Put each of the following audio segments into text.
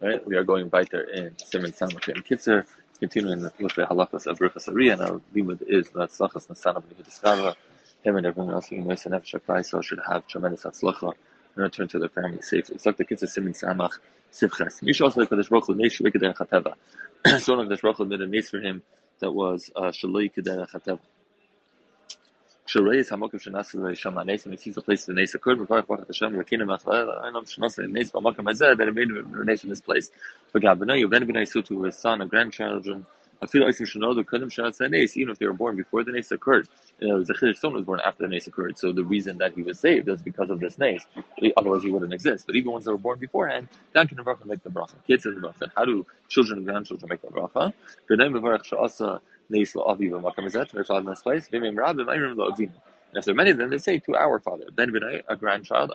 Right, we are going weiter in Siman Samach and Kitzer, continuing with the halachas of Ruchas Ari, and our limud is that Slachas of Nihudiskava. Him and everyone else in and Nefesh so should have tremendous atzlacha and return to their family safely. It's like the Kitzer Siman Samach Sivches. Misha also this Baruch Hu Neish Rikadeh Chateva. So one of Baruch Hu made a nace for him that was uh, Shaloi Kedeh. Sharei Hamokim Shanas Shama Nes, and he sees a place in the Nes occurred. Baruch Hashem Rakinim Achla. I know Shanas Nes Bamakam Hazeh that it made a nation in this place. But God, Benay Yuven Benay Sutu, his son and grandchildren. Even if they were born before the Nes occurred. Chiddush son was born after the Nes occurred, so the reason that he was saved is because of this Nes. Otherwise, he wouldn't exist. But even ones that were born beforehand, then can bracha make the bracha. Kids in the bracha. How do children and grandchildren make the bracha? And if there are many of them, they say to our father. Ben Benai, a grandchild,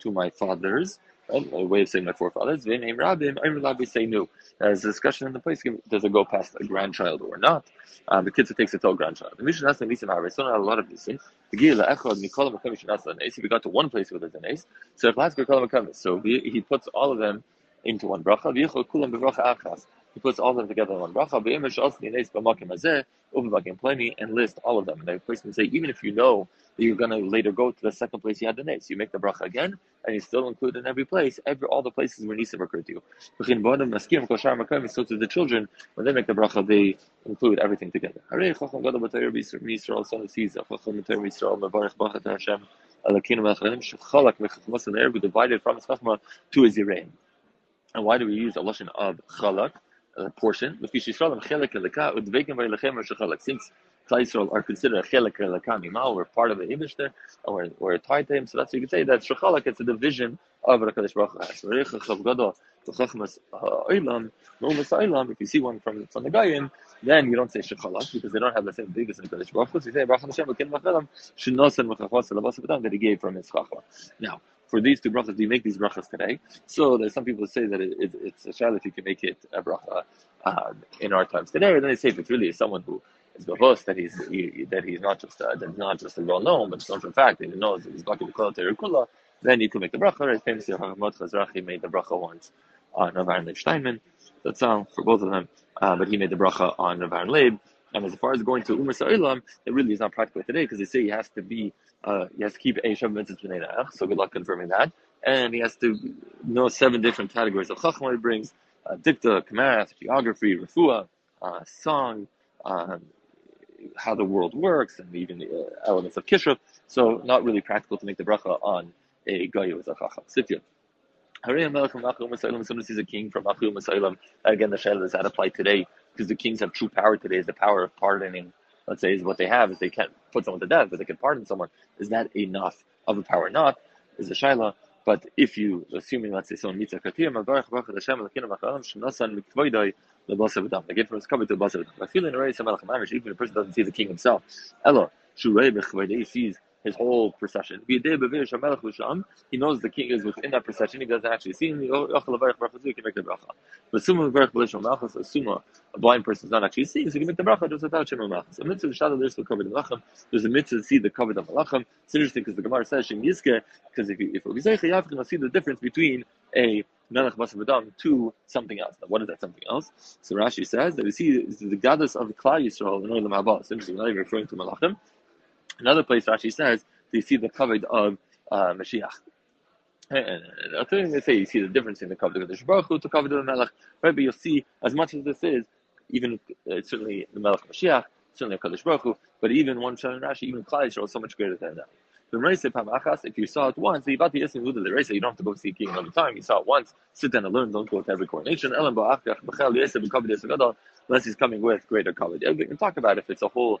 to my fathers, a way of saying my forefathers. V'nei Rabim, Amr Labi say no. There's a discussion in the place, does it go past a grandchild or not? Uh, the kids it takes it to grandchild. The Mishnah has to Harvey, so not a lot of these things. The Gila Echad, Nikola Makam Mishnah If we got to one place there's an ace, so if last Nikola Makam, so he puts all of them into one bracha. Achas he puts all of them together in one bracha. And list all of them. And the person say, even if you know that you're going to later go to the second place you had the nace, you make the bracha again, and you still include in every place, every all the places where nisim occurred to you. So to the children, when they make the bracha, they include everything together. We divided from his chachma to his Yiraim. And why do we use a lashon of chalak? Portion. Since Yisrael are considered a chelek elakami we're part of the image there, we're, we're tied to him. So that's you could say that shechalak it's a division of the Kadosh Baruch Hu If you see one from from the Goyim, then you don't say shechalak because they don't have the same biggest in the Kadosh Baruch Hu. So you say Baruch Hashem Lekin Machalam Shenosan Mechachos Elabas that he gave from his chachma. Now for these two brachas, do you make these brachas today? So there's some people say that it, it, it's a shayla if you can make it a bracha uh, in our times today, or then they say if it's really someone who is gavos that he's he, that he's not just uh, that's not just a well known, but it's not for fact that he knows that he's baki terikula, then you can make the bracha. Right? Famously, Hagamot Chazrachi made the bracha once on Navarn Leib Steinman. That's all for both of them, uh, but he made the bracha on Navarn Leib. And as far as going to Umar Sa'ilam, it really is not practical today because they say he has to be uh, he has to keep Shabbat mitzvah so good luck confirming that. And he has to know seven different categories of chachma he brings, uh, dikta, math, geography, refuah, uh, song, um, how the world works, and even uh, elements of kishruf. So not really practical to make the bracha on a goyu as a chacham. Sifya. Again the shayla does that apply today? Because the kings have true power today, is the power of pardoning let's say, is what they have is they can't put someone to death, but they can pardon someone. Is that enough of a power? Not is a shaila. But if you, assuming, let's say, someone meets a katir, get from his cover to the basav. I feel in a way, even a person doesn't see the king himself. Elo, he sees his whole procession. He knows the king is within that procession. He doesn't actually see him. He can make the bracha. A blind person is not actually seeing, so he can make the bracha just without mitzvah Shada, there's still covered. There's a mitzvah to see the covered Malachim. It's interesting because the Gemara says Shem Yizke, because if you if you you to see the difference between a Melech Basavadam to something else. Now, what is that something else? So Rashi says that we see the goddess of the Klal Yisrael in Olam Haba. It's interesting, not even referring to Malachim. Another place Rashi says, you see the covered of uh, Mashiach. And I think they say you see the difference in the covered of the Baruch to covered of the Melech. Right, but you'll see as much as this is, even uh, certainly the Melech Mashiach, certainly Kadosh Baruch Hu, but even one Shan Rashi, even Klal Yisrael is so much greater than that. If you saw it once, you don't have to go see king another time. You saw it once, sit down and learn, don't go to every coronation. Unless he's coming with greater coverage. We can talk about if it's a whole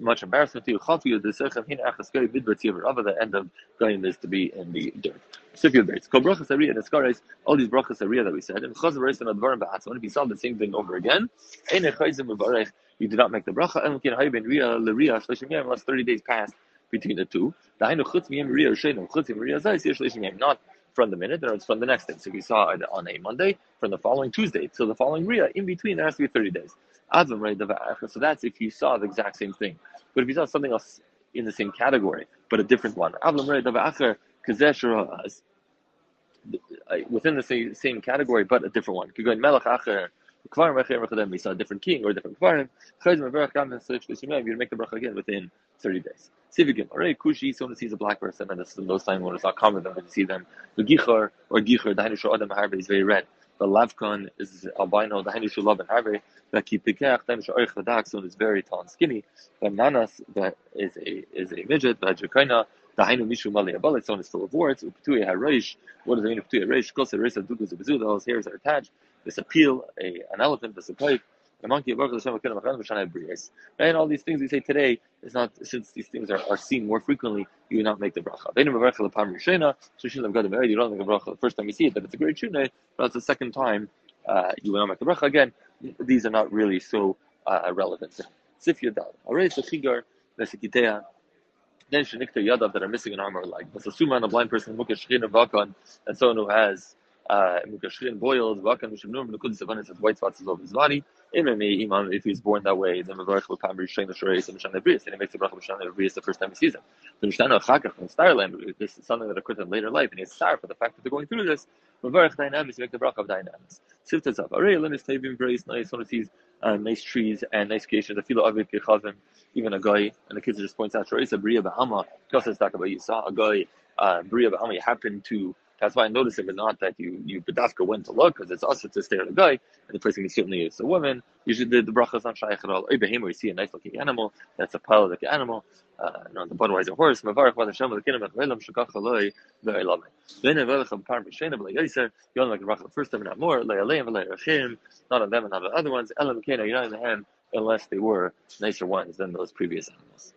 much embarrassment to you. Chafi the Sechem Hin Achas Goy Bid B'Tziv Rava. The end of going is to be in the dirt. Sifiyot Beis. Kol Brachas Ariya and Eskares. All these Brachas Ariya that we said. And Chaz Beis and Advarim Ba'atzon. If you saw the same thing over again, Ein Echayzim Mevarech. You do not make the bracha. And Kin Hayben Ria Leria Shlishim Yom. Unless thirty days passed between the two. Not from the minute, or it's from the next day. So we saw it on a Monday, from the following Tuesday till the following Ria. In between, there has to be 30 days. So that's if you saw the exact same thing. But if you saw something else in the same category, but a different one, uh, uh, within the same, same category, but a different one. We saw a different king or a different Kvarim. You'd make the bracha again within 30 days. Sivigim, already Kushi, someone sees a black person, and this those when it's not common them to see them. Or Gichar, the Adam is very red. The lavkon is albino, the Hainusha Love and Harbe. The Kipikach, the Hainusha Oich, the Daxon is very tall and skinny. The Nanas, that is a is a midget. The Jakaina, the Hainu Mishu Mali Abalit, someone is full of warts. Uptuya Harish, what does it mean Uptuya Harish? Kosa Dukas Bezu, those hairs are attached. This appeal, a, an elephant, this a pipe a monkey, and all these things we say today is not since these things are, are seen more frequently, you would not make the bracha. You don't make the bracha the first time you see it, that it's a great shunay, but it's the second time uh, you will not make the bracha again. These are not really so uh, relevant. Sif yadal, already vesikitea, then shenikta yadav that are missing an arm or leg. But a suma and a blind person, mukashchin and vakan, and someone who has the white spots all over his body. If he's born that way, then Mishan and he makes the bracha Mishan the first time he sees him. The Mishnah Achakach in Starland, this is something that occurred in later life, and he's sorry for the fact that they're going through this. Mavarich Dynamics, you the bracha of is Tevim nice, uh, nice trees and nice creation. The Filo Avid Kechavim, even a guy, and the kids just points out, Shreisa Bria Bahama, Kosas Takaba, you saw a guy, uh, Bria Bahama, happened to that's why I noticed it, but not that you you bedafka went to look because it's also to stare at a guy, and the person certainly is a woman. Usually the, the bracha is not shaykh at all. Where you see a nice looking animal, that's a pile like animal. Uh, know, the Budweiser horse, Mavarach Bad Hashem, the Kinam Velam Shakach Haloi, very lovely. Then Avelach of Parm like you only like bracha the first time not more. Lay Aleim, not on them and not the other ones. Elam Kena, you're not in the hand unless they were nicer ones than those previous animals.